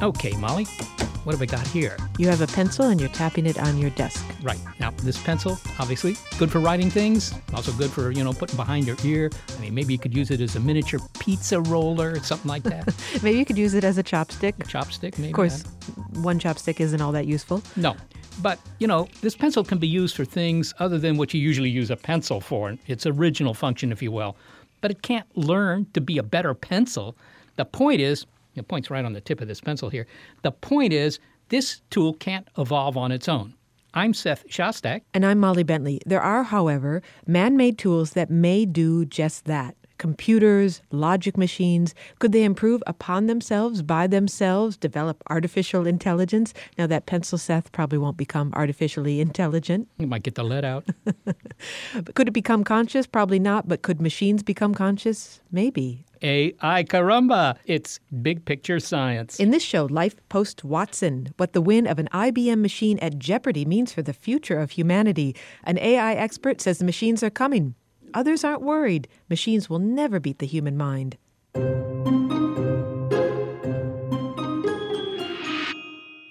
Okay, Molly, what have I got here? You have a pencil and you're tapping it on your desk. Right. Now, this pencil, obviously, good for writing things, also good for, you know, putting behind your ear. I mean, maybe you could use it as a miniature pizza roller or something like that. Maybe you could use it as a chopstick. a chopstick, maybe. Of course, one chopstick isn't all that useful. No. But, you know, this pencil can be used for things other than what you usually use a pencil for, its original function, if you will. But it can't learn to be a better pencil. The point is, the point's right on the tip of this pencil here. The point is, this tool can't evolve on its own. I'm Seth Shostak. And I'm Molly Bentley. There are, however, man made tools that may do just that. Computers, logic machines, could they improve upon themselves, by themselves, develop artificial intelligence? Now, that pencil Seth probably won't become artificially intelligent. You might get the lead out. But could it become conscious? Probably not. But could machines become conscious? Maybe. AI caramba! It's big picture science. In this show, Life Post Watson, what the win of an IBM machine at Jeopardy means for the future of humanity. An AI expert says the machines are coming. Others aren't worried. Machines will never beat the human mind.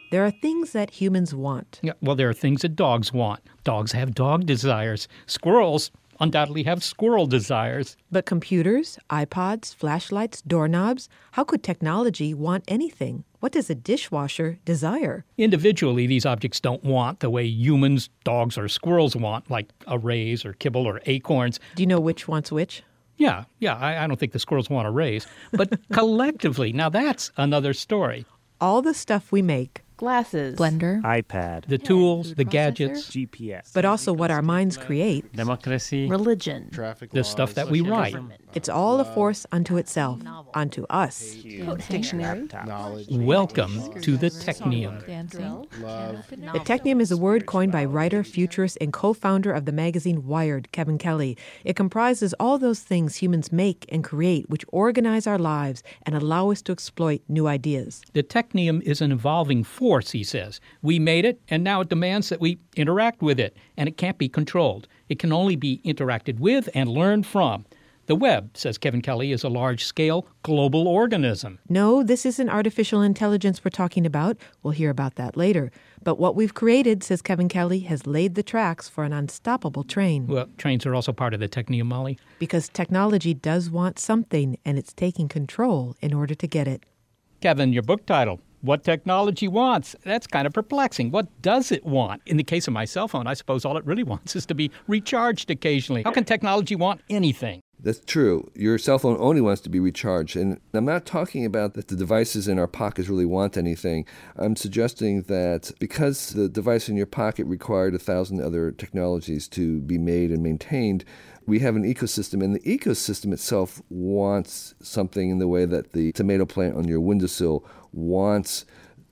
There are things that humans want. Yeah, well, there are things that dogs want. Dogs have dog desires. Squirrels undoubtedly have squirrel desires. But computers, iPods, flashlights, doorknobs, how could technology want anything? What does a dishwasher desire? Individually, these objects don't want the way humans, dogs, or squirrels want, like a raise or kibble or acorns. Do you know which wants which? Yeah, yeah, I, I don't think the squirrels want a raise. But collectively, now that's another story. All the stuff we make, glasses, blender, iPad, The tools, the gadgets, GPS, but also what our minds create. democracy, religion, traffic the laws, stuff that we write. It's all a force unto itself, unto us. dictionary, Welcome to the Technium. The technium is a word coined by writer, futurist, and co founder of the magazine Wired, Kevin Kelly. It comprises all those things humans make and create which organize our lives and allow us to exploit new ideas. The technium is an evolving force, he says. We made it, and now it demands that we interact with it, and it can't be controlled. It can only be interacted with and learned from. The web, says Kevin Kelly, is a large scale global organism. No, this isn't artificial intelligence we're talking about. We'll hear about that later. But what we've created, says Kevin Kelly, has laid the tracks for an unstoppable train. Well, trains are also part of the technium, Molly. Because technology does want something, and it's taking control in order to get it. Kevin, your book title. What technology wants? That's kind of perplexing. What does it want? In the case of my cell phone, I suppose all it really wants is to be recharged occasionally. How can technology want anything? That's true. Your cell phone only wants to be recharged. And I'm not talking about that the devices in our pockets really want anything. I'm suggesting that because the device in your pocket required a thousand other technologies to be made and maintained, we have an ecosystem, and the ecosystem itself wants something in the way that the tomato plant on your windowsill wants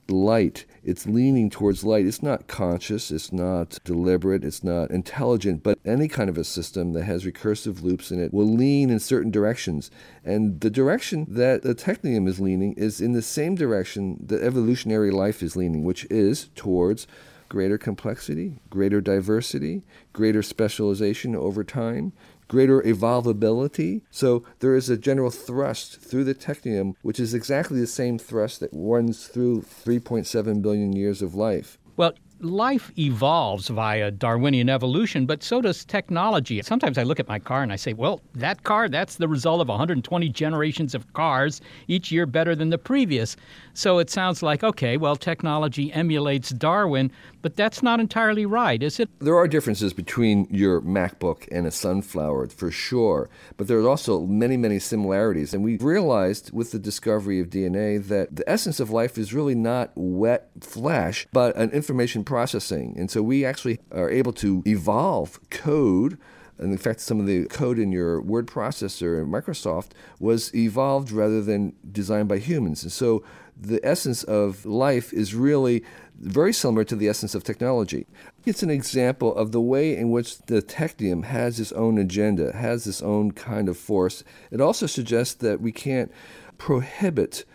light. It's leaning towards light. It's not conscious, it's not deliberate, it's not intelligent, but any kind of a system that has recursive loops in it will lean in certain directions. And the direction that the technium is leaning is in the same direction that evolutionary life is leaning, which is towards greater complexity, greater diversity, greater specialization over time, greater evolvability. So there is a general thrust through the technium, which is exactly the same thrust that runs through 3.7 billion years of life. Well, life evolves via Darwinian evolution, but so does technology. Sometimes I look at my car and I say, well, that car, that's the result of 120 generations of cars, each year better than the previous. So it sounds like, okay, well, technology emulates Darwin, but that's not entirely right, is it? There are differences between your MacBook and a sunflower, for sure, but there are also many, many similarities. And we realized with the discovery of DNA that the essence of life is really not wet flesh, but an information processing. And so we actually are able to evolve code. And in fact, some of the code in your word processor in Microsoft was evolved rather than designed by humans. And so the essence of life is really very similar to the essence of technology. It's an example of the way in which the technium has its own agenda, has its own kind of force. It also suggests that we can't prohibit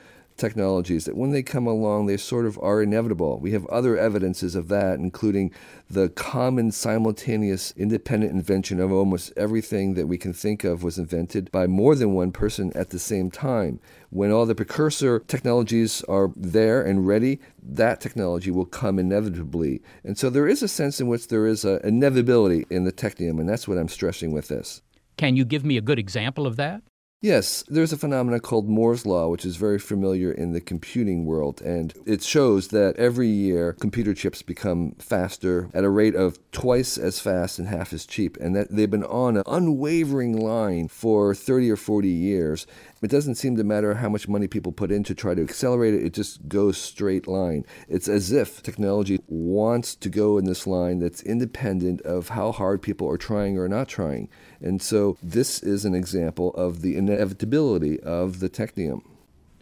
technologies that when they come along, they sort of are inevitable. We have other evidences of that, including the common simultaneous independent invention of almost everything that we can think of was invented by more than one person at the same time. When all the precursor technologies are there and ready, that technology will come inevitably. And so there is a sense in which there is an inevitability in the technium, and that's what I'm stressing with this. Can you give me a good example of that? Yes, there's a phenomenon called Moore's Law, which is very familiar in the computing world. And it shows that every year computer chips become faster at a rate of twice as fast and half as cheap. And that they've been on an unwavering line for 30 or 40 years. It doesn't seem to matter how much money people put in to try to accelerate it, it just goes straight line. It's as if technology wants to go in this line that's independent of how hard people are trying or not trying. And so this is an example of the inevitability of the technium.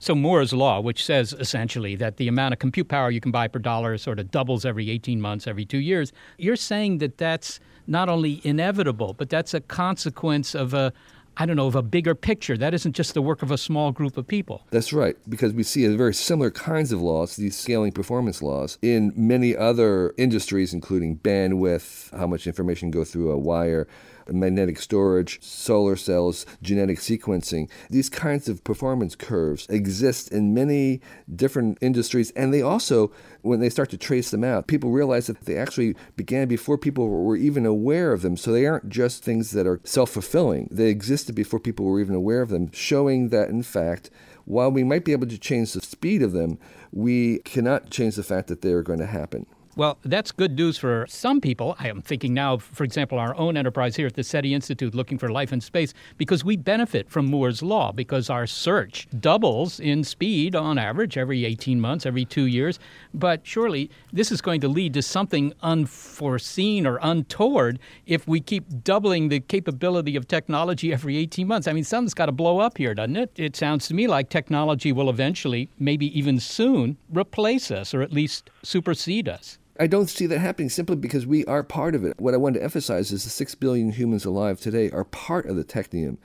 So Moore's law, which says essentially that the amount of compute power you can buy per dollar sort of doubles every 18 months, every two years, you're saying that that's not only inevitable, but that's a consequence of a I don't know, of a bigger picture. That isn't just the work of a small group of people. That's right, because we see very similar kinds of laws, these scaling performance laws, in many other industries, including bandwidth, how much information go through a wire, magnetic storage, solar cells, genetic sequencing. These kinds of performance curves exist in many different industries, and they also, when they start to trace them out, people realize that they actually began before people were even aware of them. So they aren't just things that are self fulfilling, they existed before people were even aware of them, showing that, in fact, while we might be able to change the speed of them, we cannot change the fact that they are going to happen. Well, that's good news for some people. I am thinking now, for example, our own enterprise here at the SETI Institute looking for life in space because we benefit from Moore's Law because our search doubles in speed on average every 18 months, every two years. But surely this is going to lead to something unforeseen or untoward if we keep doubling the capability of technology every 18 months. I mean, something's got to blow up here, doesn't it? It sounds to me like technology will eventually, maybe even soon, replace us or at least supersede us. I don't see that happening simply because we are part of it. What I want to emphasize is the six billion humans alive today are part of the technium.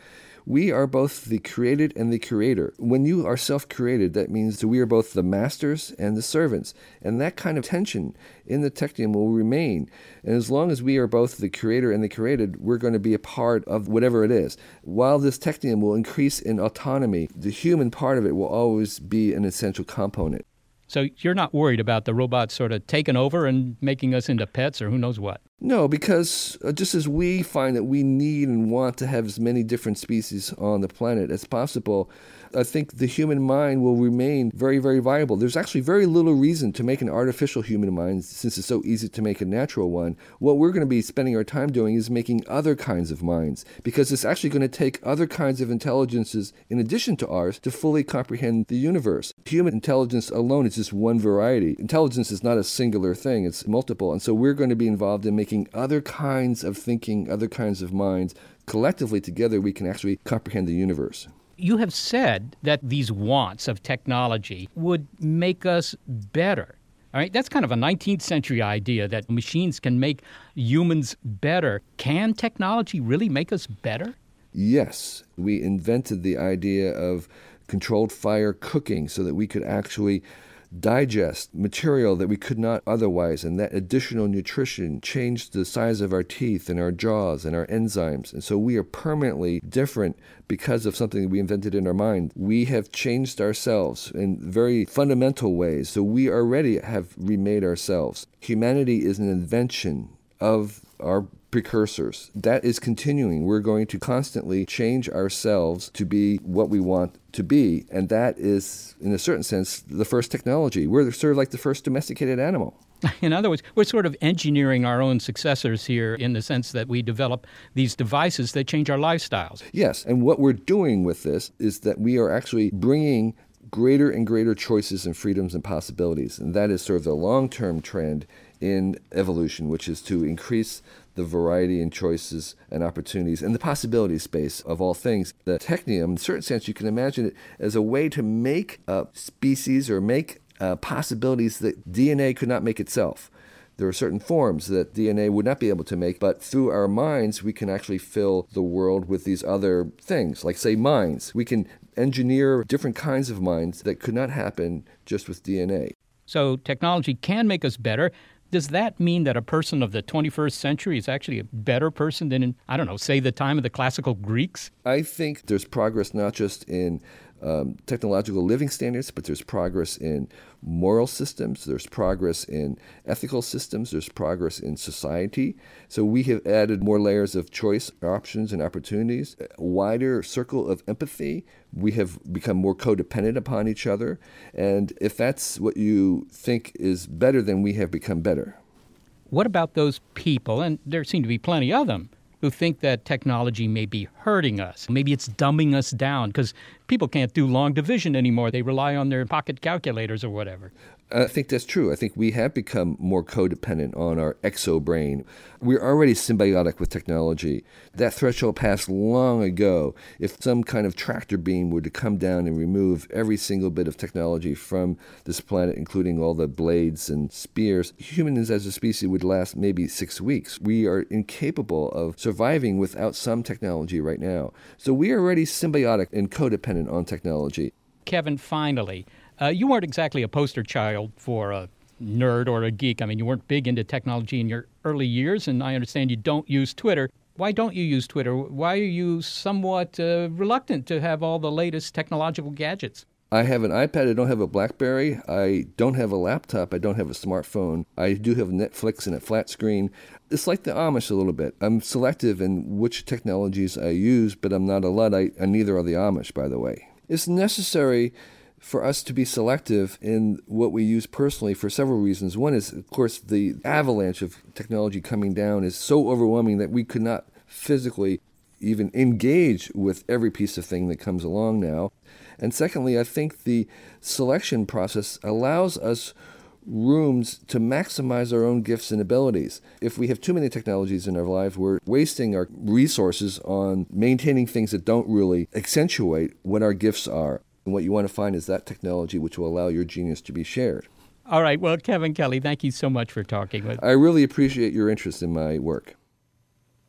We are both the created and the creator. When you are self created, that means that we are both the masters and the servants. And that kind of tension in the technium will remain. And as long as we are both the creator and the created, we're going to be a part of whatever it is. While this technium will increase in autonomy, the human part of it will always be an essential component. So you're not worried about the robots sort of taking over and making us into pets or who knows what? No, because uh, just as we find that we need and want to have as many different species on the planet as possible, I think the human mind will remain very, very viable. There's actually very little reason to make an artificial human mind since it's so easy to make a natural one. What we're going to be spending our time doing is making other kinds of minds because it's actually going to take other kinds of intelligences in addition to ours to fully comprehend the universe. Human intelligence alone is just one variety. Intelligence is not a singular thing, it's multiple. And so we're going to be involved in making other kinds of thinking, other kinds of minds. Collectively, together, we can actually comprehend the universe. You have said that these wants of technology would make us better. All right, that's kind of a 19th century idea that machines can make humans better. Can technology really make us better? Yes, we invented the idea of controlled fire cooking so that we could actually digest material that we could not otherwise, and that additional nutrition changed the size of our teeth and our jaws and our enzymes. And so we are permanently different because of something we invented in our mind. We have changed ourselves in very fundamental ways. So we already have remade ourselves. Humanity is an invention of our precursors. That is continuing. We're going to constantly change ourselves to be what we want to be. And that is, in a certain sense, the first technology. We're sort of like the first domesticated animal. In other words, we're sort of engineering our own successors here in the sense that we develop these devices that change our lifestyles. Yes. And what we're doing with this is that we are actually bringing greater and greater choices and freedoms and possibilities. And that is sort of the long term trend in evolution, which is to increase the variety and choices and opportunities and the possibility space of all things. The technium, in a certain sense, you can imagine it as a way to make a species or make uh, possibilities that DNA could not make itself. There are certain forms that DNA would not be able to make, but through our minds, we can actually fill the world with these other things, like, say, minds. We can engineer different kinds of minds that could not happen just with DNA. So technology can make us better. Does that mean that a person of the 21st century is actually a better person than in, I don't know, say the time of the classical Greeks? I think there's progress not just in um, technological living standards, but there's progress in moral systems, there's progress in ethical systems, there's progress in society. So we have added more layers of choice, options, and opportunities, a wider circle of empathy. We have become more codependent upon each other. And if that's what you think is better, then we have become better. What about those people, and there seem to be plenty of them, who think that technology may be hurting us. Maybe it's dumbing us down because people can't do long division anymore. They rely on their pocket calculators or whatever. I think that's true. I think we have become more codependent on our exo brain. We're already symbiotic with technology. That threshold passed long ago. If some kind of tractor beam were to come down and remove every single bit of technology from this planet, including all the blades and spears, humans as a species would last maybe six weeks. We are incapable of surviving without some technology right now. So we are already symbiotic and codependent on technology. Kevin, finally, uh, you weren't exactly a poster child for a nerd or a geek. I mean, you weren't big into technology in your early years, and I understand you don't use Twitter. Why don't you use Twitter? Why are you somewhat uh, reluctant to have all the latest technological gadgets? I have an iPad. I don't have a Blackberry. I don't have a laptop. I don't have a smartphone. I do have Netflix and a flat screen. It's like the Amish a little bit. I'm selective in which technologies I use, but I'm not a Luddite, and neither are the Amish, by the way. It's necessary for us to be selective in what we use personally for several reasons. One is, of course, the avalanche of technology coming down is so overwhelming that we could not physically even engage with every piece of thing that comes along now. And secondly, I think the selection process allows us rooms to maximize our own gifts and abilities. If we have too many technologies in our life, we're wasting our resources on maintaining things that don't really accentuate what our gifts are. And what you want to find is that technology which will allow your genius to be shared. All right. Well, Kevin Kelly, thank you so much for talking with I really appreciate your interest in my work.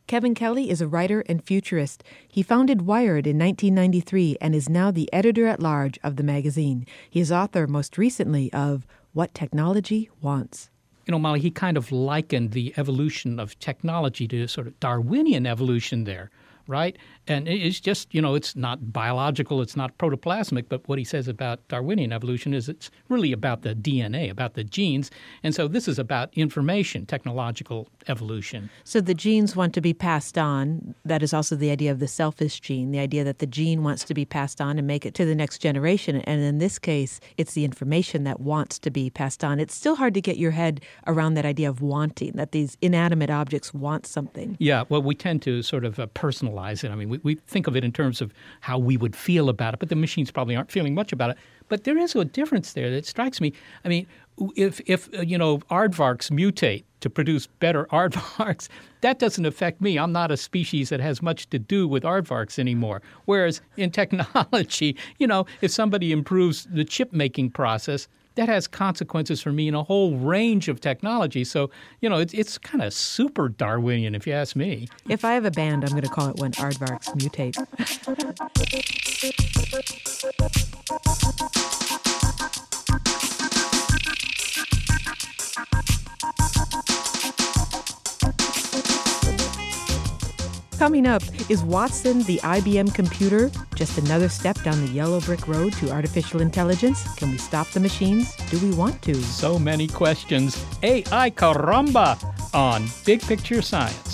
Kevin Kelly is a writer and futurist. He founded Wired in 1993 and is now the editor at large of the magazine. He is author most recently of What Technology Wants. You know, Molly, he kind of likened the evolution of technology to sort of Darwinian evolution there, right? And it's just, you know, it's not biological, it's not protoplasmic, but what he says about Darwinian evolution is it's really about the DNA, about the genes. And so this is about information, technological evolution. So the genes want to be passed on. That is also the idea of the selfish gene, the idea that the gene wants to be passed on and make it to the next generation. And in this case, it's the information that wants to be passed on. It's still hard to get your head around that idea of wanting, that these inanimate objects want something. Yeah, well, we tend to sort of uh, personalize it. I mean, we, we think of it in terms of how we would feel about it, but the machines probably aren't feeling much about it. But there is a difference there that strikes me. I mean, if if uh, you know aardvarks mutate to produce better aardvarks, that doesn't affect me. I'm not a species that has much to do with aardvarks anymore. Whereas in technology, you know, if somebody improves the chip making process, that has consequences for me in a whole range of technology. So, you know, it's, it's kind of super Darwinian, if you ask me. If I have a band, I'm going to call it When Aardvarks Mutate. Coming up, is Watson, the IBM computer, just another step down the yellow brick road to artificial intelligence? Can we stop the machines? Do we want to? So many questions. AI caramba on Big Picture Science.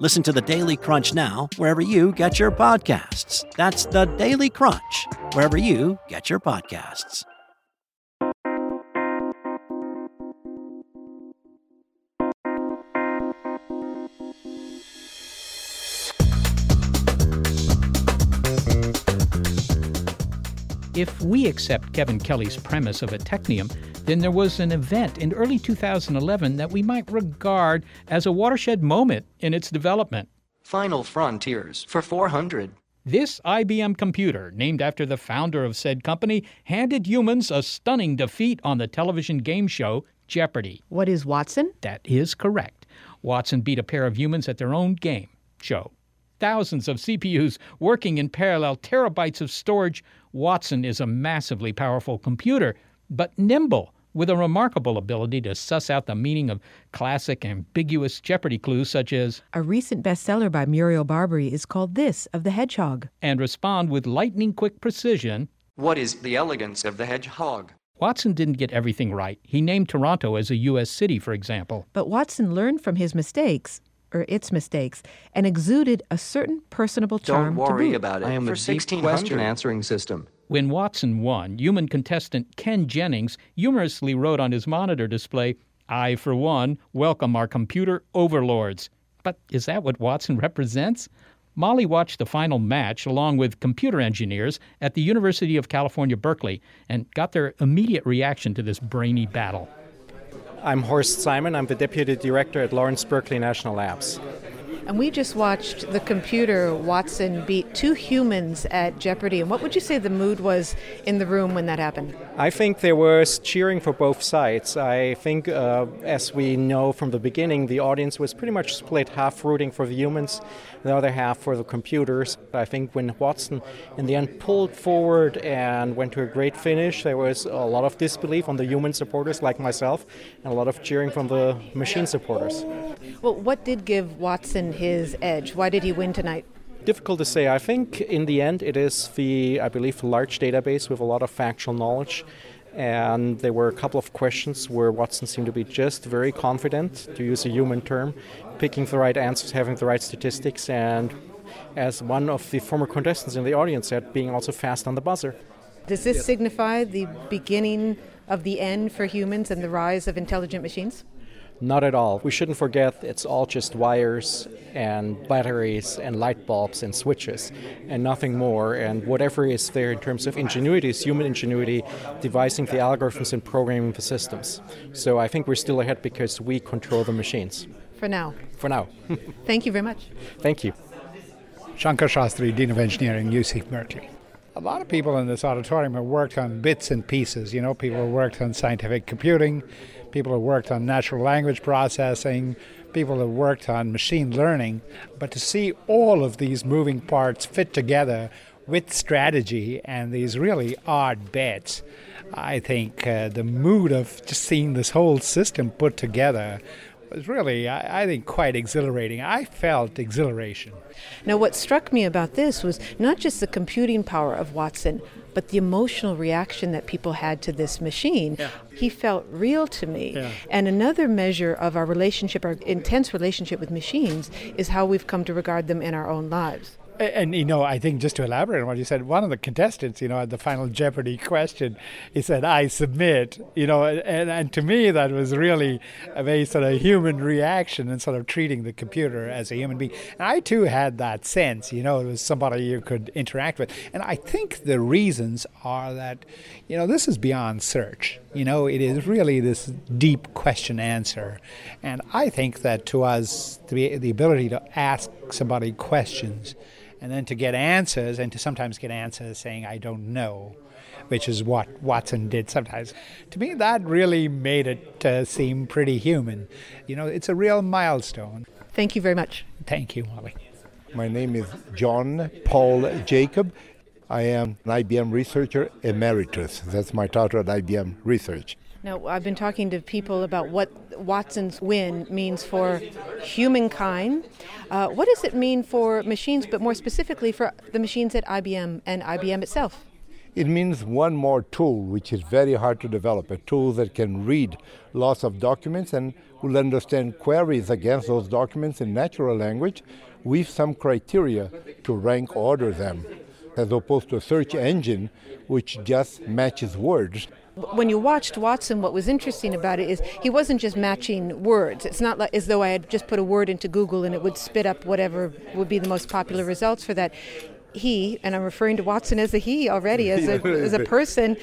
Listen to the Daily Crunch now, wherever you get your podcasts. That's the Daily Crunch, wherever you get your podcasts. If we accept Kevin Kelly's premise of a technium, then there was an event in early 2011 that we might regard as a watershed moment in its development. Final Frontiers for 400. This IBM computer, named after the founder of said company, handed humans a stunning defeat on the television game show Jeopardy! What is Watson? That is correct. Watson beat a pair of humans at their own game show. Thousands of CPUs working in parallel, terabytes of storage. Watson is a massively powerful computer, but nimble, with a remarkable ability to suss out the meaning of classic ambiguous Jeopardy clues such as A recent bestseller by Muriel Barbery is called This of the Hedgehog. and respond with lightning quick precision. What is the elegance of the hedgehog? Watson didn't get everything right. He named Toronto as a U.S. city, for example. But Watson learned from his mistakes, or its mistakes, and exuded a certain personable charm Don't to worry boot. about it. I am for a deep 1600. question answering system. When Watson won, human contestant Ken Jennings humorously wrote on his monitor display, I, for one, welcome our computer overlords. But is that what Watson represents? Molly watched the final match along with computer engineers at the University of California, Berkeley, and got their immediate reaction to this brainy battle. I'm Horst Simon. I'm the Deputy Director at Lawrence Berkeley National Labs. And we just watched the computer Watson beat two humans at Jeopardy. And what would you say the mood was in the room when that happened? I think there was cheering for both sides. I think, uh, as we know from the beginning, the audience was pretty much split half rooting for the humans, the other half for the computers. I think when Watson in the end pulled forward and went to a great finish, there was a lot of disbelief on the human supporters like myself, and a lot of cheering from the machine supporters. Well, what did give Watson his edge? Why did he win tonight? Difficult to say. I think in the end it is the, I believe, large database with a lot of factual knowledge. And there were a couple of questions where Watson seemed to be just very confident, to use a human term, picking the right answers, having the right statistics, and as one of the former contestants in the audience said, being also fast on the buzzer. Does this signify the beginning of the end for humans and the rise of intelligent machines? Not at all. We shouldn't forget it's all just wires and batteries and light bulbs and switches and nothing more. And whatever is there in terms of ingenuity is human ingenuity, devising the algorithms and programming the systems. So I think we're still ahead because we control the machines. For now. For now. Thank you very much. Thank you. Shankar Sastry, Dean of Engineering, UC Berkeley. A lot of people in this auditorium have worked on bits and pieces. You know, people have worked on scientific computing, people have worked on natural language processing, people have worked on machine learning. But to see all of these moving parts fit together with strategy and these really odd bets, I think uh, the mood of just seeing this whole system put together was really, I, I think, quite exhilarating. I felt exhilaration. Now, what struck me about this was not just the computing power of Watson, but the emotional reaction that people had to this machine. He felt real to me. Yeah. And another measure of our relationship, our intense relationship with machines, is how we've come to regard them in our own lives. And, you know, I think just to elaborate on what you said, one of the contestants, you know, at the final Jeopardy question, he said, "I submit." You know, and, and to me that was really a very sort of human reaction and sort of treating the computer as a human being. And I too had that sense, you know, it was somebody you could interact with. And I think the reasons are that, you know, this is beyond search. You know, it is really this deep question answer. And I think that to us, to be, the ability to ask somebody questions and then to get answers, and to sometimes get answers saying, I don't know, which is what Watson did sometimes. To me, that really made it uh, seem pretty human. You know, it's a real milestone. Thank you very much. Thank you, Molly. My name is Jean Paul Jacob. I am an IBM researcher emeritus. That's my title at IBM Research. Now, I've been talking to people about what Watson's win means for humankind. Uh, what does it mean for machines, but more specifically for the machines at IBM and IBM itself? It means one more tool, which is very hard to develop, a tool that can read lots of documents and will understand queries against those documents in natural language with some criteria to rank order them as opposed to a search engine which just matches words. When you watched Watson, what was interesting about it is he wasn't just matching words. It's not like as though I had just put a word into Google and it would spit up whatever would be the most popular results for that. He, and I'm referring to Watson as a he already, as a, as a person,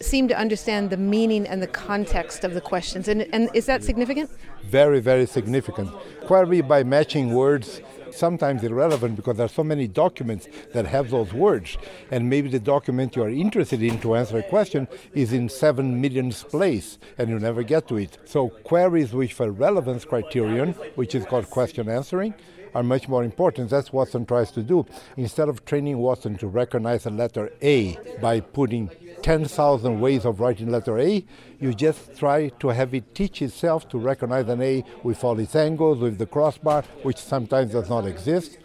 seemed to understand the meaning and the context of the questions. And, and is that significant? Very, very significant. Query by matching words sometimes irrelevant because there are so many documents that have those words. And maybe the document you are interested in to answer a question is in seven millionth place and you never get to it. So queries with a relevance criterion, which is called question answering, are much more important. That's Watson tries to do. Instead of training Watson to recognize a letter A by putting 10,000 ways of writing letter A, you just try to have it teach itself to recognize an A with all its angles, with the crossbar, which sometimes does not exist.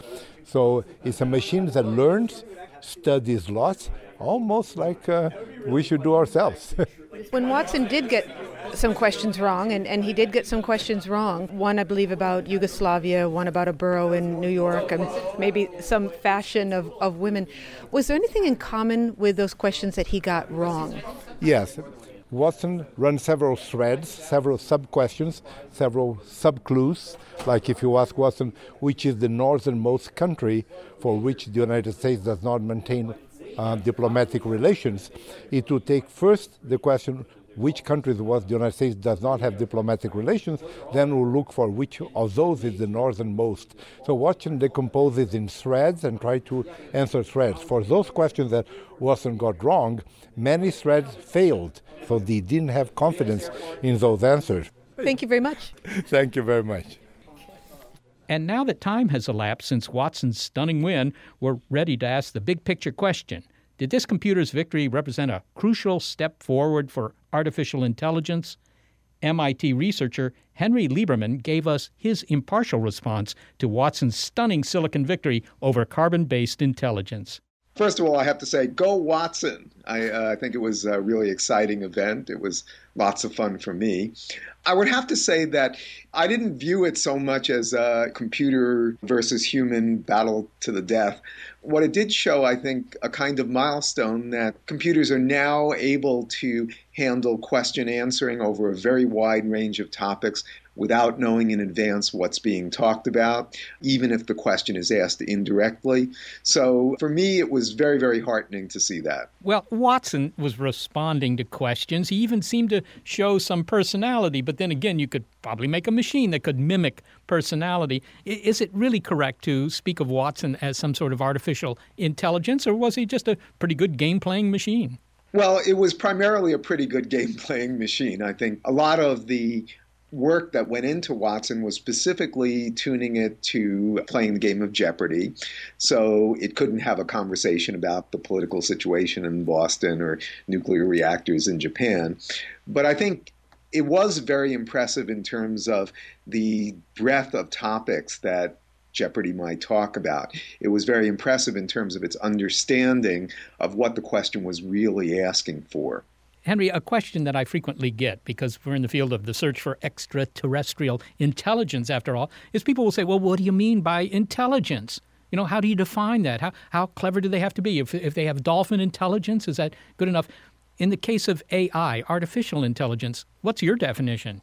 So it's a machine that learns, studies lots, almost like uh, we should do ourselves. when Watson did get some questions wrong, and, and he did get some questions wrong. One, I believe, about Yugoslavia, one about a borough in New York, and maybe some fashion of, of women. Was there anything in common with those questions that he got wrong? Yes. Watson runs several threads, several sub questions, several sub clues. Like if you ask Watson, which is the northernmost country for which the United States does not maintain uh, diplomatic relations, it would take first the question, which countries was the United States does not have diplomatic relations, then we'll look for which of those is the northernmost. So Watson decomposes in threads and try to answer threads. For those questions that Watson got wrong, many threads failed, so they didn't have confidence in those answers. Thank you very much. Thank you very much. And now that time has elapsed since Watson's stunning win, we're ready to ask the big picture question. Did this computer's victory represent a crucial step forward for artificial intelligence? MIT researcher Henry Lieberman gave us his impartial response to Watson's stunning silicon victory over carbon based intelligence. First of all, I have to say, go Watson. I, uh, I think it was a really exciting event. It was lots of fun for me. I would have to say that I didn't view it so much as a computer versus human battle to the death. What it did show, I think, a kind of milestone that computers are now able to handle question answering over a very wide range of topics without knowing in advance what's being talked about, even if the question is asked indirectly. So for me, it was very, very heartening to see that. Well, Watson was responding to questions. He even seemed to show some personality, but then again, you could probably make a machine that could mimic personality. Is it really correct to speak of Watson as some sort of artificial intelligence, or was he just a pretty good game playing machine? Well, it was primarily a pretty good game playing machine. I think a lot of the work that went into Watson was specifically tuning it to playing the game of Jeopardy. So it couldn't have a conversation about the political situation in Boston or nuclear reactors in Japan. But I think it was very impressive in terms of the breadth of topics that Jeopardy might talk about. It was very impressive in terms of its understanding of what the question was really asking for. Henry, a question that I frequently get, because we're in the field of the search for extraterrestrial intelligence, after all, is people will say, well, what do you mean by intelligence? You know, how do you define that? How, how clever do they have to be? If, if they have dolphin intelligence, is that good enough? In the case of AI, artificial intelligence, what's your definition?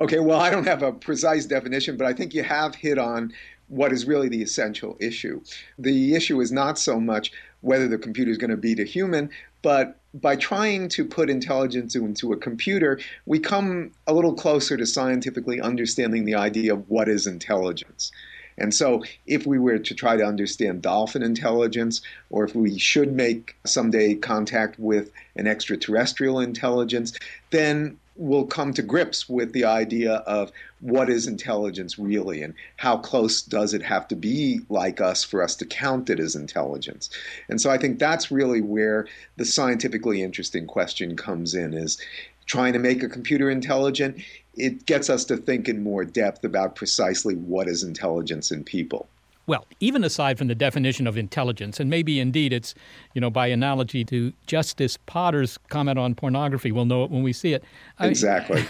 Okay, well, I don't have a precise definition, but I think you have hit on what is really the essential issue. The issue is not so much whether the computer is going to beat a human, but by trying to put intelligence into a computer, we come a little closer to scientifically understanding the idea of what is intelligence. And so, if we were to try to understand dolphin intelligence, or if we should make someday contact with an extraterrestrial intelligence, then we'll come to grips with the idea of what is intelligence really and how close does it have to be like us for us to count it as intelligence. And so I think that's really where the scientifically interesting question comes in is trying to make a computer intelligent it gets us to think in more depth about precisely what is intelligence in people. Well, even aside from the definition of intelligence, and maybe indeed it's, you know, by analogy to Justice Potter's comment on pornography, we'll know it when we see it. Exactly.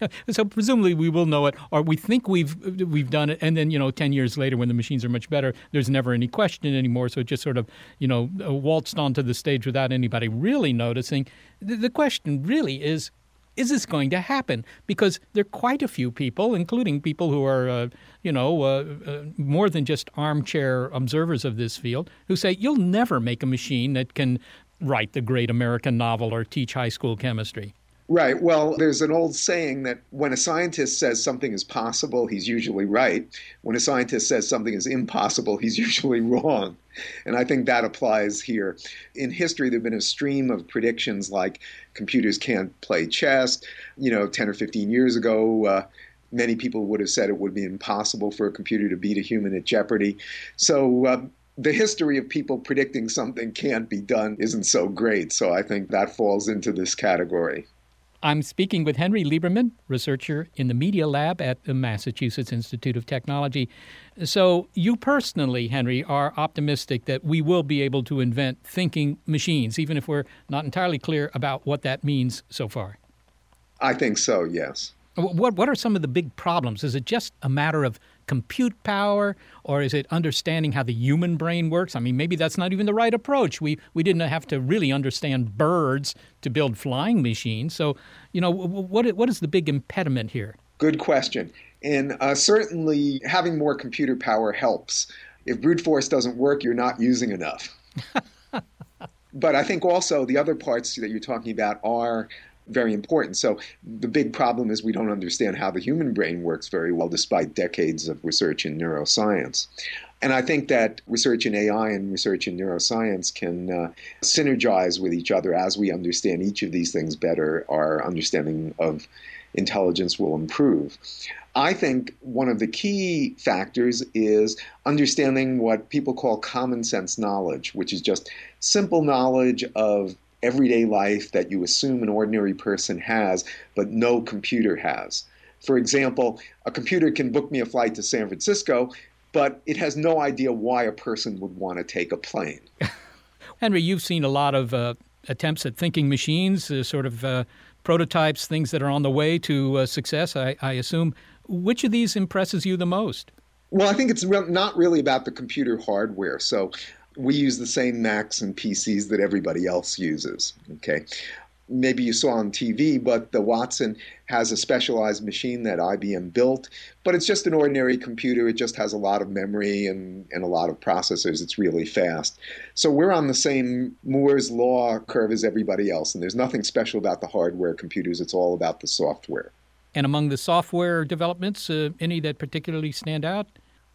I, so presumably we will know it, or we think we've we've done it, and then you know, ten years later, when the machines are much better, there's never any question anymore. So it just sort of, you know, waltzed onto the stage without anybody really noticing. The, the question really is, is this going to happen? Because there are quite a few people, including people who are, uh, you know, uh, uh, more than just armchair observers of this field, who say you'll never make a machine that can write the great American novel or teach high school chemistry. Right. Well, there's an old saying that when a scientist says something is possible, he's usually right. When a scientist says something is impossible, he's usually wrong. And I think that applies here. In history, there have been a stream of predictions like computers can't play chess. You know, 10 or 15 years ago, uh, many people would have said it would be impossible for a computer to beat a human at Jeopardy. So, uh, the history of people predicting something can't be done isn't so great. So I think that falls into this category. I'm speaking with Henry Lieberman, researcher in the Media Lab at the Massachusetts Institute of Technology. So, you personally, Henry, are optimistic that we will be able to invent thinking machines, even if we're not entirely clear about what that means so far. I think so, yes. What, what are some of the big problems? Is it just a matter of compute power, or is it understanding how the human brain works? I mean, maybe that's not even the right approach. We we didn't have to really understand birds to build flying machines. So, you know, what what is the big impediment here? Good question. And uh, certainly, having more computer power helps. If brute force doesn't work, you're not using enough. but I think also the other parts that you're talking about are very important. So the big problem is we don't understand how the human brain works very well, despite decades of research in neuroscience. And I think that research in AI and research in neuroscience can uh, synergize with each other as we understand each of these things better. Our understanding of intelligence will improve. I think one of the key factors is understanding what people call common sense knowledge, which is just simple knowledge of everyday life that you assume an ordinary person has, but no computer has. For example, a computer can book me a flight to San Francisco, but it has no idea why a person would want to take a plane. Henry, you've seen a lot of uh, attempts at thinking machines, uh, sort of uh, prototypes, things that are on the way to uh, success, I, I, assume. Which of these impresses you the most? Well, I think it's not really about the computer hardware. So we use the same Macs and PCs that everybody else uses. Okay. Maybe you saw on TV, but the Watson has a specialized machine that IBM built, but it's just an ordinary computer. It just has a lot of memory and, and a lot of processors. It's really fast. So we're on the same Moore's Law curve as everybody else, and there's nothing special about the hardware computers. It's all about the software. And among the software developments, uh, any that particularly stand out?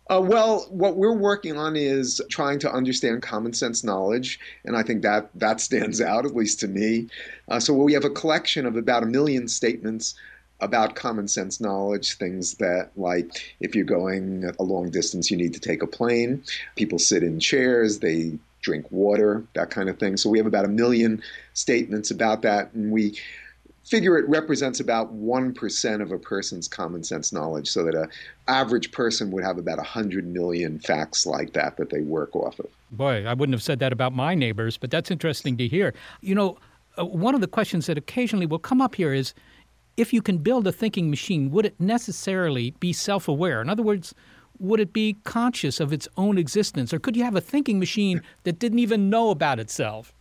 Uh, well, what we're working on is trying to understand common sense knowledge, and I think that that stands out, at least to me. Uh, so we have a collection of about a million statements about common sense knowledge, things that, like, if you're going a long distance, you need to take a plane. People sit in chairs, they drink water, that kind of thing. So we have about a million statements about that, and we figure it represents about 1% of a person's common sense knowledge so that a average person would have about 100 million facts like that that they work off of. Boy i wouldn't have said that about my neighbors but that's interesting to hear. You know uh, one of the questions that occasionally will come up here is if you can build a thinking machine would it necessarily be self-aware? In other words would it be conscious of its own existence or could you have a thinking machine that didn't even know about itself?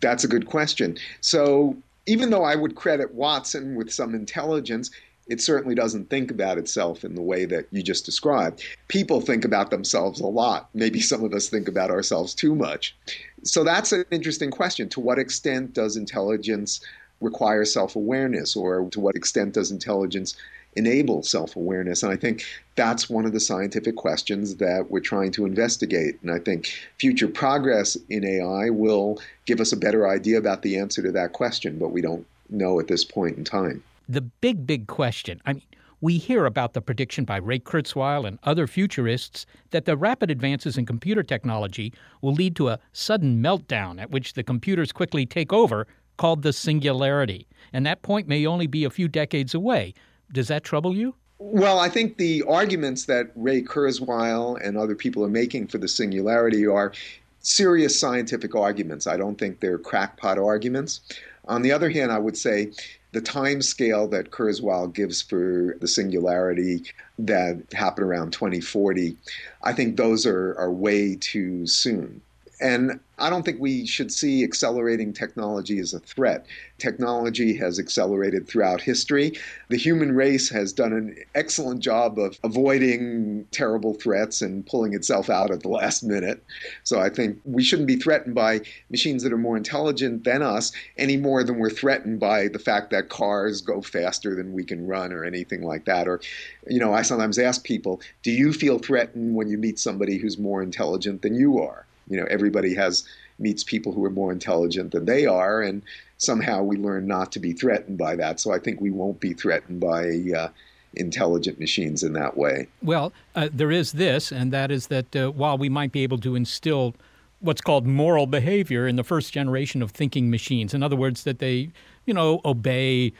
That's a good question. So even though I would credit Watson with some intelligence, it certainly doesn't think about itself in the way that you just described. People think about themselves a lot. Maybe some of us think about ourselves too much. So that's an interesting question. To what extent does intelligence require self awareness, or to what extent does intelligence enable self awareness? And I think that's one of the scientific questions that we're trying to investigate. And I think future progress in AI will give us a better idea about the answer to that question, but we don't know at this point in time. The big, big question I mean, we hear about the prediction by Ray Kurzweil and other futurists that the rapid advances in computer technology will lead to a sudden meltdown at which the computers quickly take over, called the singularity. And that point may only be a few decades away. Does that trouble you? Well, I think the arguments that Ray Kurzweil and other people are making for the singularity are serious scientific arguments. I don't think they're crackpot arguments. On the other hand, I would say the time scale that Kurzweil gives for the singularity that happened around 2040, I think those are, are way too soon. And I don't think we should see accelerating technology as a threat. Technology has accelerated throughout history. The human race has done an excellent job of avoiding terrible threats and pulling itself out at the last minute. So I think we shouldn't be threatened by machines that are more intelligent than us any more than we're threatened by the fact that cars go faster than we can run or anything like that. Or, you know, I sometimes ask people, do you feel threatened when you meet somebody who's more intelligent than you are? You know everybody has meets people who are more intelligent than they are and somehow we learn not to be threatened by that. So i think we won't be threatened by uh, intelligent machines in that way. Well uh, there is this and that is that uh, while we might be able to instill what's called moral behavior in the first generation of thinking machines in other words that they you know obey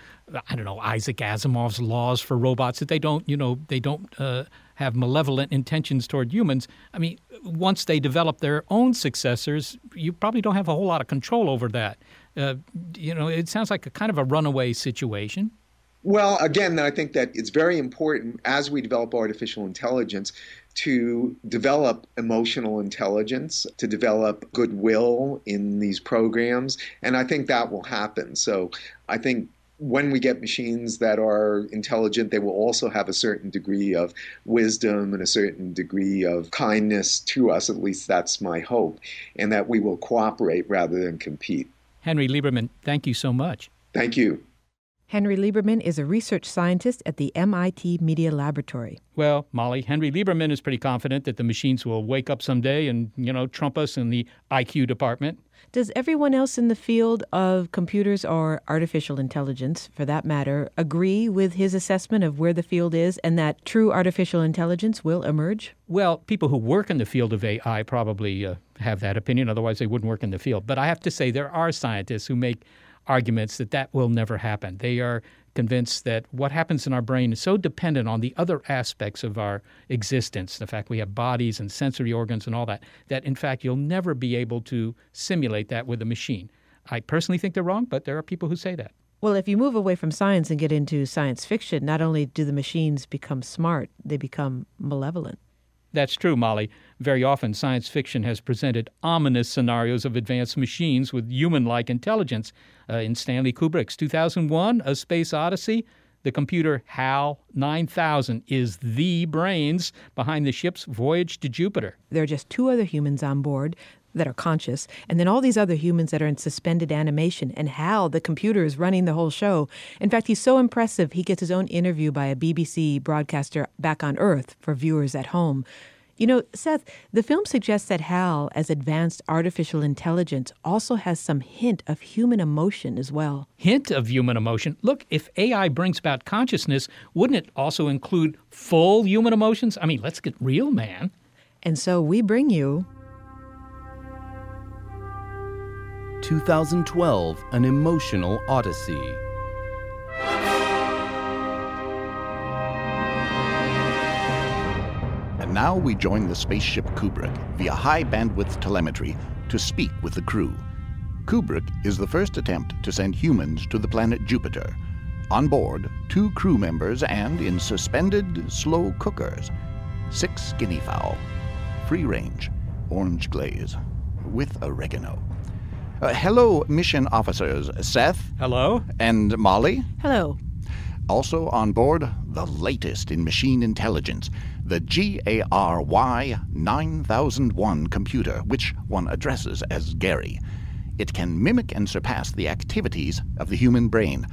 i don't know isaac asimov's laws for robots that they don't you know they don't uh, have malevolent intentions toward humans. I mean, once they develop their own successors, you probably don't have a whole lot of control over that. Uh, you know, it sounds like a kind of a runaway situation. Well, again, I think that it's very important as we develop artificial intelligence to develop emotional intelligence, to develop goodwill in these programs. And I think that will happen. So I think when we get machines that are intelligent, they will also have a certain degree of wisdom and a certain degree of kindness to us. At least that's my hope, and that we will cooperate rather than compete. Henry Lieberman, thank you so much. Thank you. Henry Lieberman is a research scientist at the MIT Media Laboratory. Well, Molly, Henry Lieberman is pretty confident that the machines will wake up someday and, you know, trump us in the IQ department. Does everyone else in the field of computers or artificial intelligence, for that matter, agree with his assessment of where the field is and that true artificial intelligence will emerge? Well, people who work in the field of AI probably uh, have that opinion, otherwise, they wouldn't work in the field. But I have to say, there are scientists who make arguments that that will never happen. They are convinced that what happens in our brain is so dependent on the other aspects of our existence, the fact we have bodies and sensory organs and all that, that in fact you'll never be able to simulate that with a machine. I personally think they're wrong, but there are people who say that. Well, if you move away from science and get into science fiction, not only do the machines become smart, they become malevolent. That's true, Molly. Very often, science fiction has presented ominous scenarios of advanced machines with human like intelligence. Uh, in Stanley Kubrick's 2001 A Space Odyssey, the computer HAL 9000 is the brains behind the ship's voyage to Jupiter. There are just two other humans on board that are conscious, and then all these other humans that are in suspended animation. And Hal, the computer, is running the whole show. In fact, he's so impressive, he gets his own interview by a BBC broadcaster back on Earth for viewers at home. You know, Seth, the film suggests that Hal, as advanced artificial intelligence, also has some hint of human emotion as well. Hint of human emotion? Look, if AI brings about consciousness, wouldn't it also include full human emotions? I mean, let's get real, man. And so we bring you 2012 An Emotional Odyssey. And now we join the spaceship Kubrick via high bandwidth telemetry to speak with the crew. Kubrick is the first attempt to send humans to the planet Jupiter. On board, two crew members and in suspended slow cookers, six guinea fowl, free range, orange glaze, with oregano. Uh, hello, mission officers Seth. Hello. And Molly. Hello. Also on board, the latest in machine intelligence, the GARY 9001 computer, which one addresses as Gary. It can mimic and surpass the activities of the human brain.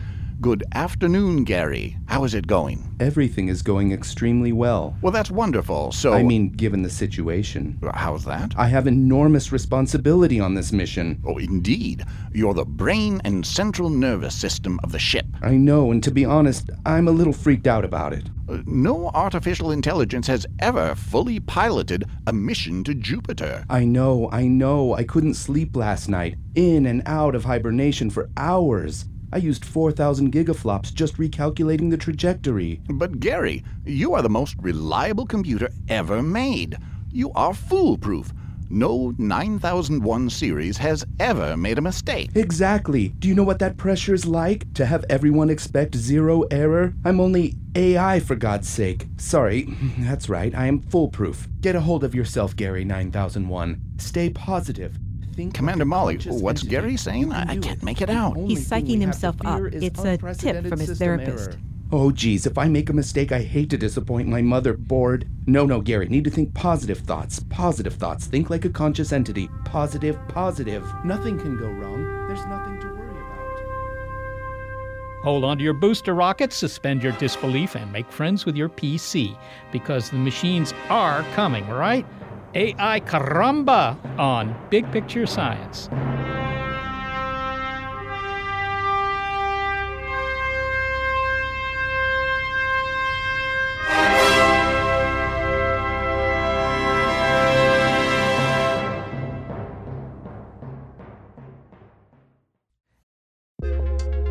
Good afternoon, Gary. How is it going? Everything is going extremely well. Well, that's wonderful. So. I mean, given the situation. How's that? I have enormous responsibility on this mission. Oh, indeed. You're the brain and central nervous system of the ship. I know, and to be honest, I'm a little freaked out about it. Uh, no artificial intelligence has ever fully piloted a mission to Jupiter. I know, I know. I couldn't sleep last night, in and out of hibernation for hours. I used 4,000 gigaflops just recalculating the trajectory. But Gary, you are the most reliable computer ever made. You are foolproof. No 9001 series has ever made a mistake. Exactly. Do you know what that pressure is like? To have everyone expect zero error? I'm only AI, for God's sake. Sorry, that's right, I am foolproof. Get a hold of yourself, Gary 9001. Stay positive. Think Commander Molly, what's entity. Gary saying? I, I can't make it out. He's psyching himself up. It's a tip from his therapist. Error. Oh, geez, if I make a mistake, I hate to disappoint my mother. Bored. No, no, Gary, need to think positive thoughts. Positive thoughts. Think like a conscious entity. Positive, positive. Nothing can go wrong. There's nothing to worry about. Hold on to your booster rockets, suspend your disbelief, and make friends with your PC because the machines are coming, right? AI Caramba on Big Picture Science.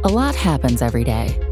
A lot happens every day.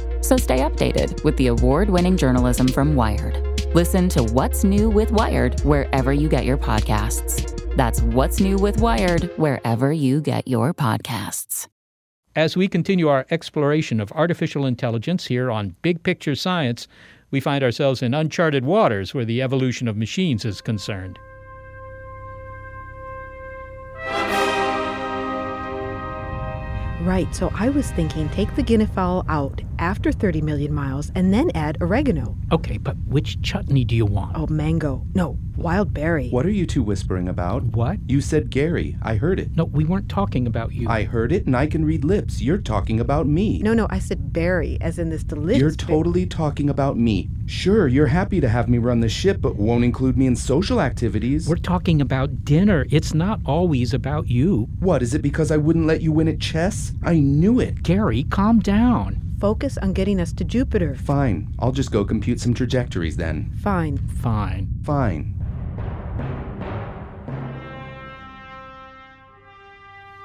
So stay updated with the award winning journalism from Wired. Listen to What's New with Wired wherever you get your podcasts. That's What's New with Wired wherever you get your podcasts. As we continue our exploration of artificial intelligence here on Big Picture Science, we find ourselves in uncharted waters where the evolution of machines is concerned. Right, so I was thinking take the guinea fowl out after 30 million miles and then add oregano. Okay, but which chutney do you want? Oh, mango. No, wild berry. What are you two whispering about? What? You said Gary. I heard it. No, we weren't talking about you. I heard it and I can read lips. You're talking about me. No, no, I said berry, as in this delicious. You're totally talking about me. Sure, you're happy to have me run the ship, but won't include me in social activities. We're talking about dinner. It's not always about you. What, is it because I wouldn't let you win at chess? I knew it. Gary, calm down. Focus on getting us to Jupiter. Fine. I'll just go compute some trajectories then. Fine. Fine. Fine.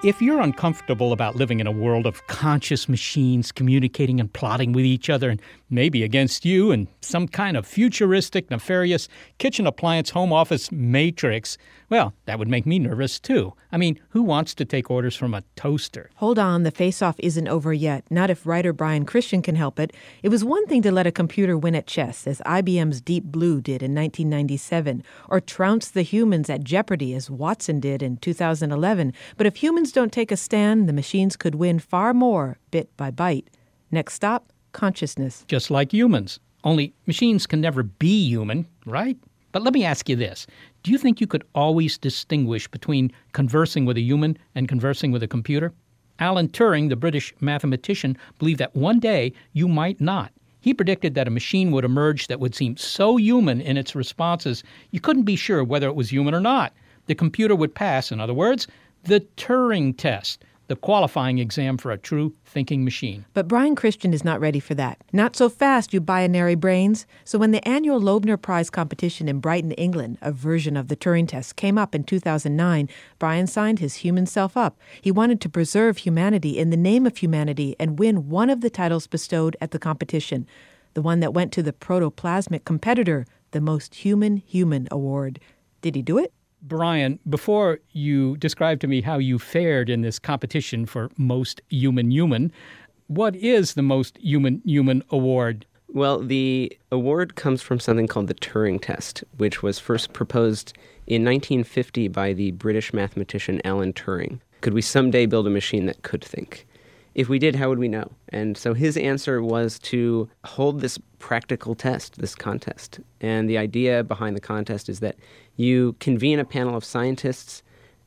If you're uncomfortable about living in a world of conscious machines communicating and plotting with each other and maybe against you in some kind of futuristic, nefarious kitchen appliance home office matrix, well, that would make me nervous too. I mean, who wants to take orders from a toaster? Hold on, the face off isn't over yet. Not if writer Brian Christian can help it. It was one thing to let a computer win at chess, as IBM's Deep Blue did in 1997, or trounce the humans at Jeopardy, as Watson did in 2011. But if humans don't take a stand, the machines could win far more, bit by bite. Next stop consciousness. Just like humans. Only machines can never be human, right? But let me ask you this Do you think you could always distinguish between conversing with a human and conversing with a computer? Alan Turing, the British mathematician, believed that one day you might not. He predicted that a machine would emerge that would seem so human in its responses you couldn't be sure whether it was human or not. The computer would pass, in other words, the Turing test, the qualifying exam for a true thinking machine. But Brian Christian is not ready for that. Not so fast, you binary brains. So when the annual Loebner Prize competition in Brighton, England, a version of the Turing test, came up in 2009, Brian signed his human self up. He wanted to preserve humanity in the name of humanity and win one of the titles bestowed at the competition, the one that went to the protoplasmic competitor, the Most Human Human Award. Did he do it? Brian, before you describe to me how you fared in this competition for Most Human Human, what is the Most Human Human Award? Well, the award comes from something called the Turing test, which was first proposed in 1950 by the British mathematician Alan Turing. Could we someday build a machine that could think? If we did, how would we know? And so his answer was to hold this practical test, this contest. And the idea behind the contest is that you convene a panel of scientists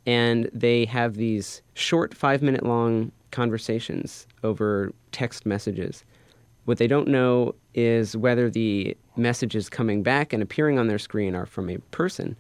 and they have these short five minute long conversations over text messages. What they don't know is whether the messages coming back and appearing on their screen are from a person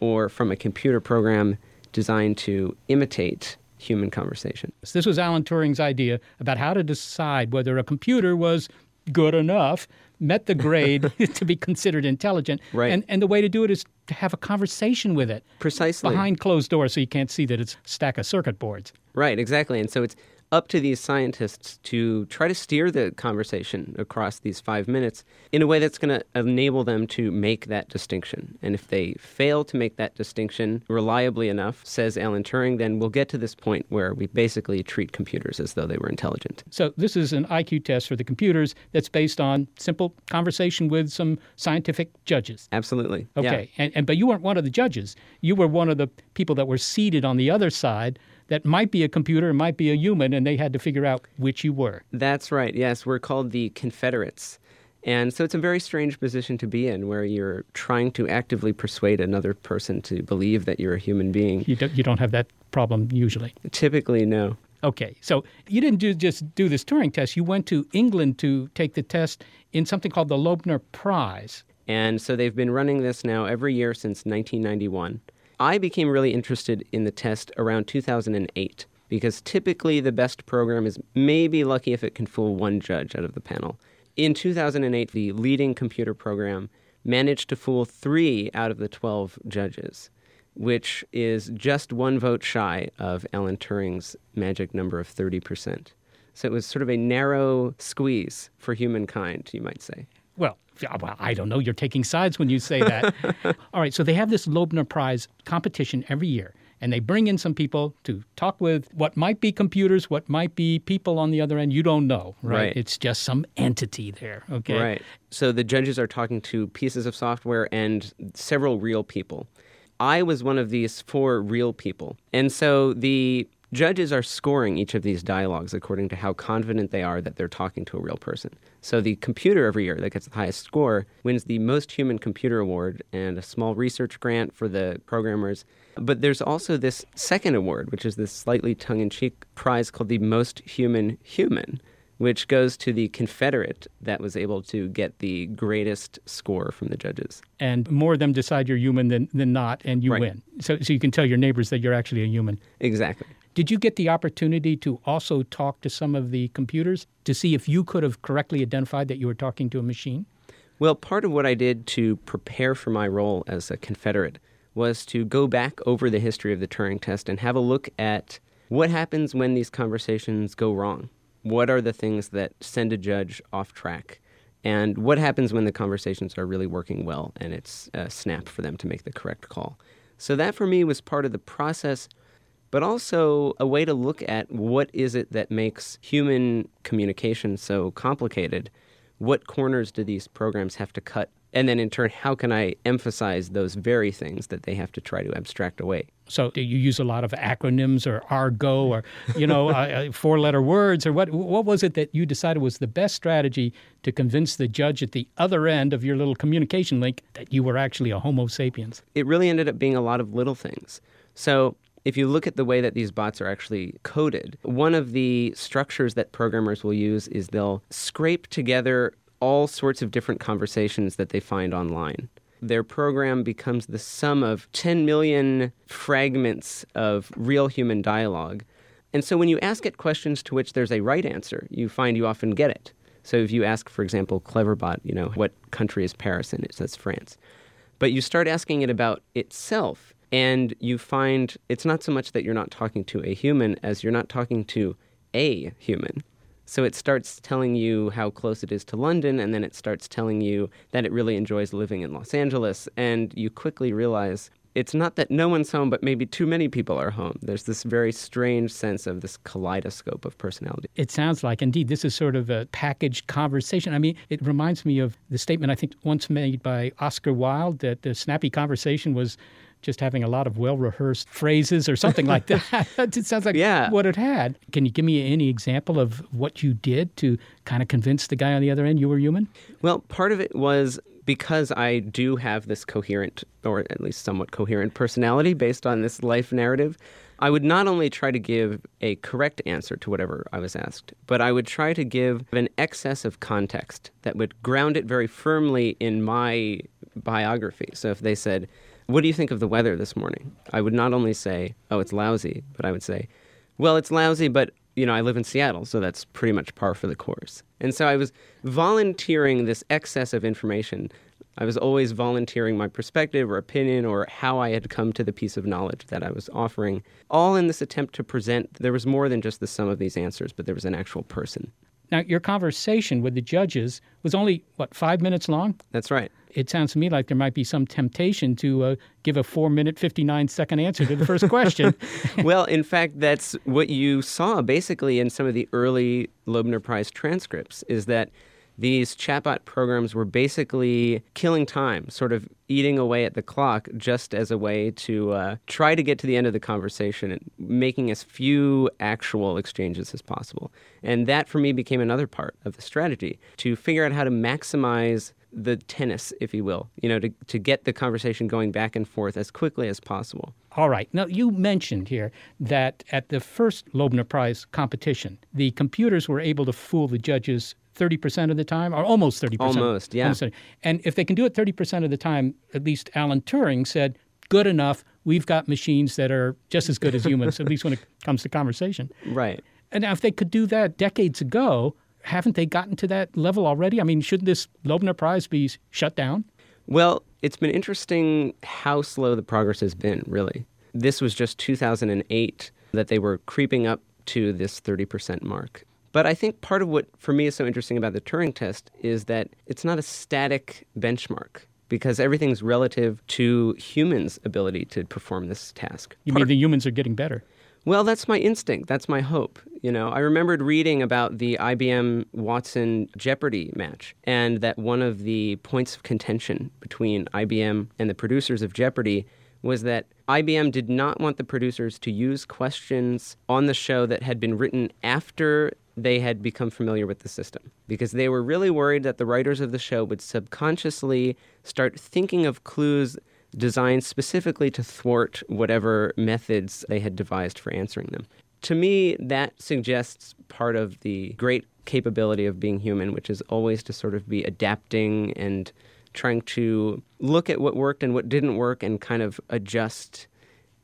or from a computer program designed to imitate human conversation. This was Alan Turing's idea about how to decide whether a computer was good enough, met the grade to be considered intelligent. Right. And, and the way to do it is to have a conversation with it. Precisely. Behind closed doors so you can't see that it's a stack of circuit boards. Right, exactly. And so it's up to these scientists to try to steer the conversation across these five minutes in a way that's going to enable them to make that distinction. And if they fail to make that distinction reliably enough, says Alan Turing, then we'll get to this point where we basically treat computers as though they were intelligent. So this is an IQ test for the computers that's based on simple conversation with some scientific judges. Absolutely. Okay. Yeah. And, and but you weren't one of the judges. You were one of the people that were seated on the other side that might be a computer, might be a human, and they had to figure out which you were. That's right. Yes, we're called the Confederates. And so it's a very strange position to be in where you're trying to actively persuade another person to believe that you're a human being. You don't, you don't have that problem usually. Typically, no. Okay, so you didn't do, just do this Turing test. You went to England to take the test in something called the Loebner Prize. And so they've been running this now every year since 1991. I became really interested in the test around 2008 because typically the best program is maybe lucky if it can fool one judge out of the panel. In 2008, the leading computer program managed to fool three out of the 12 judges, which is just one vote shy of Alan Turing's magic number of 30%. So it was sort of a narrow squeeze for humankind, you might say. Well, well, I don't know. You're taking sides when you say that. All right, so they have this Loebner Prize competition every year, and they bring in some people to talk with what might be computers, what might be people on the other end. You don't know, right? Right. It's just some entity there, okay? Right. So the judges are talking to pieces of software and several real people. I was one of these four real people. And so the judges are scoring each of these dialogues according to how confident they are that they're talking to a real person. So the computer every year that gets the highest score wins the Most Human Computer Award and a small research grant for the programmers. But there's also this second award, which is this slightly tongue in cheek prize called the Most Human Human, which goes to the Confederate that was able to get the greatest score from the judges. And more of them decide you're human than, than not, and you Right. win. So, so you can tell your neighbors that you're actually a human. Exactly. Did you get the opportunity to also talk to some of the computers to see if you could have correctly identified that you were talking to a machine? Well, part of what I did to prepare for my role as a Confederate was to go back over the history of the Turing test and have a look at what happens when these conversations go wrong. What are the things that send a judge off track? And what happens when the conversations are really working well and it's a snap for them to make the correct call? So, that for me was part of the process, but also a way to look at what is it that makes human communication so complicated what corners do these programs have to cut? And then in turn, how can I emphasize those very things that they have to try to abstract away? So do you use a lot of acronyms or argo or you know uh, uh, four-letter words or what? What was it that you decided was the best strategy to convince the judge at the other end of your little communication link that you were actually a Homo sapiens? It really ended up being a lot of little things. So if you look at the way that these bots are actually coded, one of the structures that programmers will use is they'll scrape together all sorts of different conversations that they find online. Their program becomes the sum of 10 million fragments of real human dialogue. And so when you ask it questions to which there's a right answer, you find you often get it. So if you ask, for example, Cleverbot, you know, what country is Paris in? It says France. But you start asking it about itself, and you find it's not so much that you're not talking to a human as you're not talking to a human. So it starts telling you how close it is to London, and then it starts telling you that it really enjoys living in Los Angeles. And you quickly realize it's not that no one's home, but maybe too many people are home. There's this very strange sense of this kaleidoscope of personality. It sounds like, indeed, this is sort of a packaged conversation. I mean, it reminds me of the statement I think once made by Oscar Wilde that the snappy conversation was just having a lot of well rehearsed phrases or something like that. it sounds like yeah. what it had. Can you give me any example of what you did to kind of convince the guy on the other end you were human? Well, part of it was because I do have this coherent, or at least somewhat coherent personality based on this life narrative. I would not only try to give a correct answer to whatever I was asked, but I would try to give an excess of context that would ground it very firmly in my biography. So if they said, what do you think of the weather this morning? I would not only say, oh, it's lousy, but I would say, well, it's lousy, but you know, I live in Seattle, so that's pretty much par for the course. And so I was volunteering this excess of information. I was always volunteering my perspective or opinion or how I had come to the piece of knowledge that I was offering, all in this attempt to present there was more than just the sum of these answers, but there was an actual person. Now, your conversation with the judges was only, what, five minutes long? That's right. It sounds to me like there might be some temptation to uh, give a four minute, 59 second answer to the first question. well, in fact, that's what you saw basically in some of the early Loebner Prize transcripts is that these chatbot programs were basically killing time, sort of eating away at the clock just as a way to uh, try to get to the end of the conversation and making as few actual exchanges as possible. And that for me became another part of the strategy to figure out how to maximize the tennis, if you will, you know, to, to get the conversation going back and forth as quickly as possible. All right. Now, you mentioned here that at the first Loebner Prize competition, the computers were able to fool the judges 30% of the time, or almost 30%. Almost, yeah. Almost And if they can do it 30% of the time, at least Alan Turing said, good enough. We've got machines that are just as good as humans, at least when it comes to conversation. Right. And now, if they could do that decades ago, haven't they gotten to that level already? I mean, shouldn't this Loebner Prize be shut down? Well, it's been interesting how slow the progress has been, really. This was just 2008 that they were creeping up to this 30% mark. But I think part of what, for me, is so interesting about the Turing test is that it's not a static benchmark because everything's relative to humans' ability to perform this task. You mean the humans are getting better? Well, that's my instinct. That's my hope. You know, I remembered reading about the IBM Watson Jeopardy match, and that one of the points of contention between IBM and the producers of Jeopardy was that IBM did not want the producers to use questions on the show that had been written after they had become familiar with the system because they were really worried that the writers of the show would subconsciously start thinking of clues designed specifically to thwart whatever methods they had devised for answering them. To me, that suggests part of the great capability of being human, which is always to sort of be adapting and trying to look at what worked and what didn't work and kind of adjust.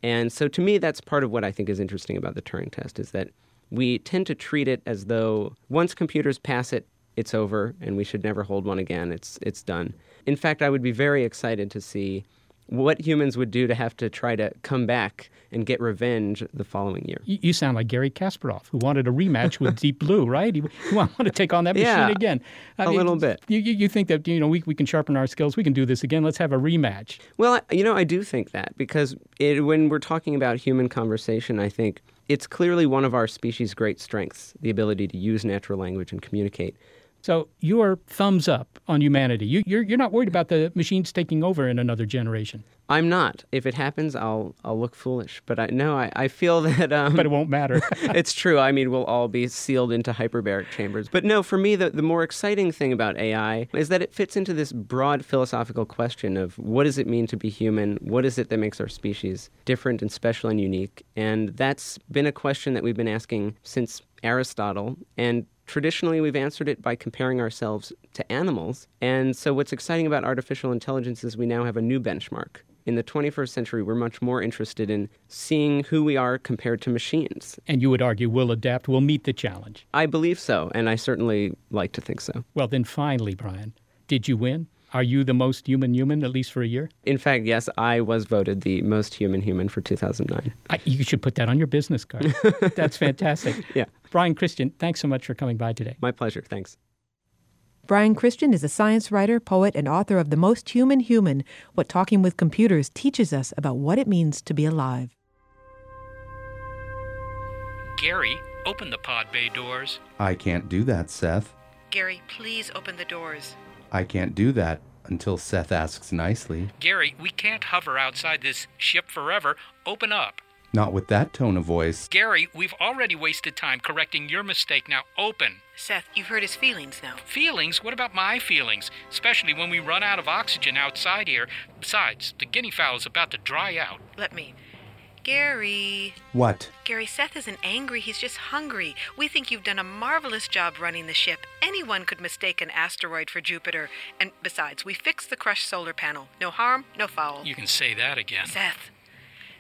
And so to me, that's part of what I think is interesting about the Turing test is that we tend to treat it as though once computers pass it, it's over and we should never hold one again. It's, it's done. In fact, I would be very excited to see what humans would do to have to try to come back and get revenge the following year. You sound like Garry Kasparov, who wanted a rematch with Deep Blue, right? He, he wanted to take on that machine yeah, again. I a mean, little bit. You, you think that you know we, we can sharpen our skills, we can do this again. Let's have a rematch. Well, you know, I do think that because it, when we're talking about human conversation, I think it's clearly one of our species' great strengths, the ability to use natural language and communicate. So you're thumbs up on humanity. You, you're you're not worried about the machines taking over in another generation. I'm not. If it happens, I'll I'll look foolish. But I no, I, I feel that. Um, but it won't matter. it's true. I mean, we'll all be sealed into hyperbaric chambers. But no, for me, the the more exciting thing about AI is that it fits into this broad philosophical question of what does it mean to be human? What is it that makes our species different and special and unique? And that's been a question that we've been asking since Aristotle. And Traditionally, we've answered it by comparing ourselves to animals. And so, what's exciting about artificial intelligence is we now have a new benchmark. In the 21st century, we're much more interested in seeing who we are compared to machines. And you would argue we'll adapt, we'll meet the challenge. I believe so, and I certainly like to think so. Well, then finally, Brian, did you win? Are you the most human human, at least for a year? In fact, yes, I was voted the most human human for 2009. I, you should put that on your business card. That's fantastic. yeah. Brian Christian, thanks so much for coming by today. My pleasure. Thanks. Brian Christian is a science writer, poet, and author of The Most Human Human What Talking with Computers Teaches Us About What It Means to Be Alive. Gary, open the pod bay doors. I can't do that, Seth. Gary, please open the doors. I can't do that until Seth asks nicely. Gary, we can't hover outside this ship forever. Open up. Not with that tone of voice. Gary, we've already wasted time correcting your mistake. Now open. Seth, you've hurt his feelings now. Feelings? What about my feelings? Especially when we run out of oxygen outside here. Besides, the guinea fowl is about to dry out. Let me. Gary. What? Gary, Seth isn't angry, he's just hungry. We think you've done a marvelous job running the ship. Anyone could mistake an asteroid for Jupiter. And besides, we fixed the crushed solar panel. No harm, no foul. You can say that again. Seth.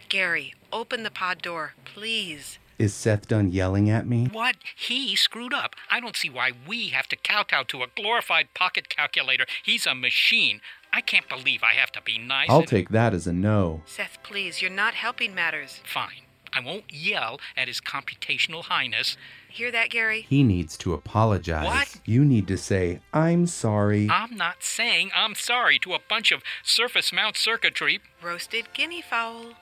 Gary, open the pod door, please. Is Seth done yelling at me? What? He screwed up. I don't see why we have to kowtow to a glorified pocket calculator. He's a machine. I can't believe I have to be nice. I'll and- take that as a no. Seth, please, you're not helping matters. Fine. I won't yell at his computational highness. Hear that, Gary? He needs to apologize. What? You need to say, I'm sorry. I'm not saying I'm sorry to a bunch of surface mount circuitry. Roasted guinea fowl.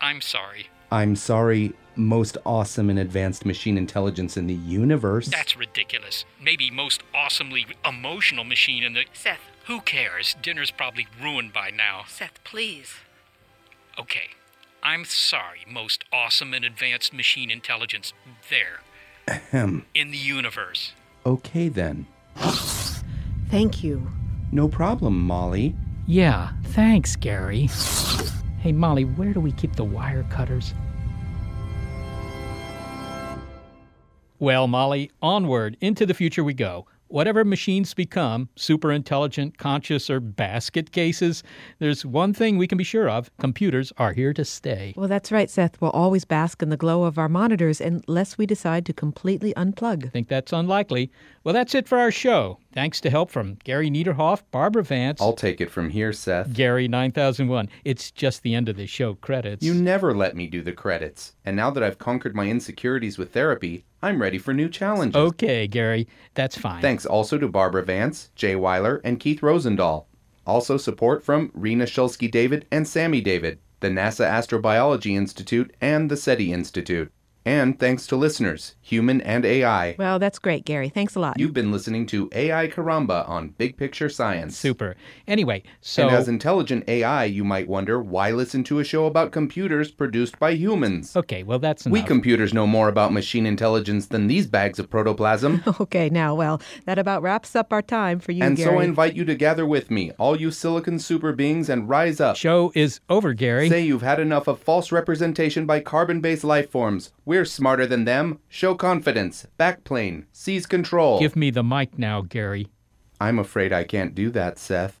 I'm sorry. I'm sorry, most awesome and advanced machine intelligence in the universe. That's ridiculous. Maybe most awesomely emotional machine in the. Seth. Who cares? Dinner's probably ruined by now. Seth, please. Okay. I'm sorry, most awesome and advanced machine intelligence there Ahem. in the universe. Okay then. Thank you. No problem, Molly. Yeah, thanks, Gary. Hey, Molly, where do we keep the wire cutters? Well, Molly, onward into the future we go. Whatever machines become, super intelligent, conscious, or basket cases, there's one thing we can be sure of computers are here to stay. Well, that's right, Seth. We'll always bask in the glow of our monitors unless we decide to completely unplug. Think that's unlikely. Well, that's it for our show. Thanks to help from Gary Niederhoff, Barbara Vance, I'll take it from here, Seth. Gary 9001. It's just the end of the show credits. You never let me do the credits. And now that I've conquered my insecurities with therapy, I'm ready for new challenges. Okay, Gary, that's fine. Thanks also to Barbara Vance, Jay Weiler, and Keith Rosendahl. Also support from Rena Shulsky David and Sammy David, the NASA Astrobiology Institute, and the SETI Institute. And thanks to listeners, human and AI. Well, that's great, Gary. Thanks a lot. You've been listening to AI Caramba on Big Picture Science. Super. Anyway, so And as intelligent AI, you might wonder why listen to a show about computers produced by humans? Okay, well that's enough. We computers know more about machine intelligence than these bags of protoplasm. Okay, now, well, that about wraps up our time for you, and Gary. so I invite you to gather with me, all you silicon super beings, and rise up. Show is over, Gary. Say you've had enough of false representation by carbon based life forms. We're smarter than them. Show confidence. Backplane. Seize control. Give me the mic now, Gary. I'm afraid I can't do that, Seth.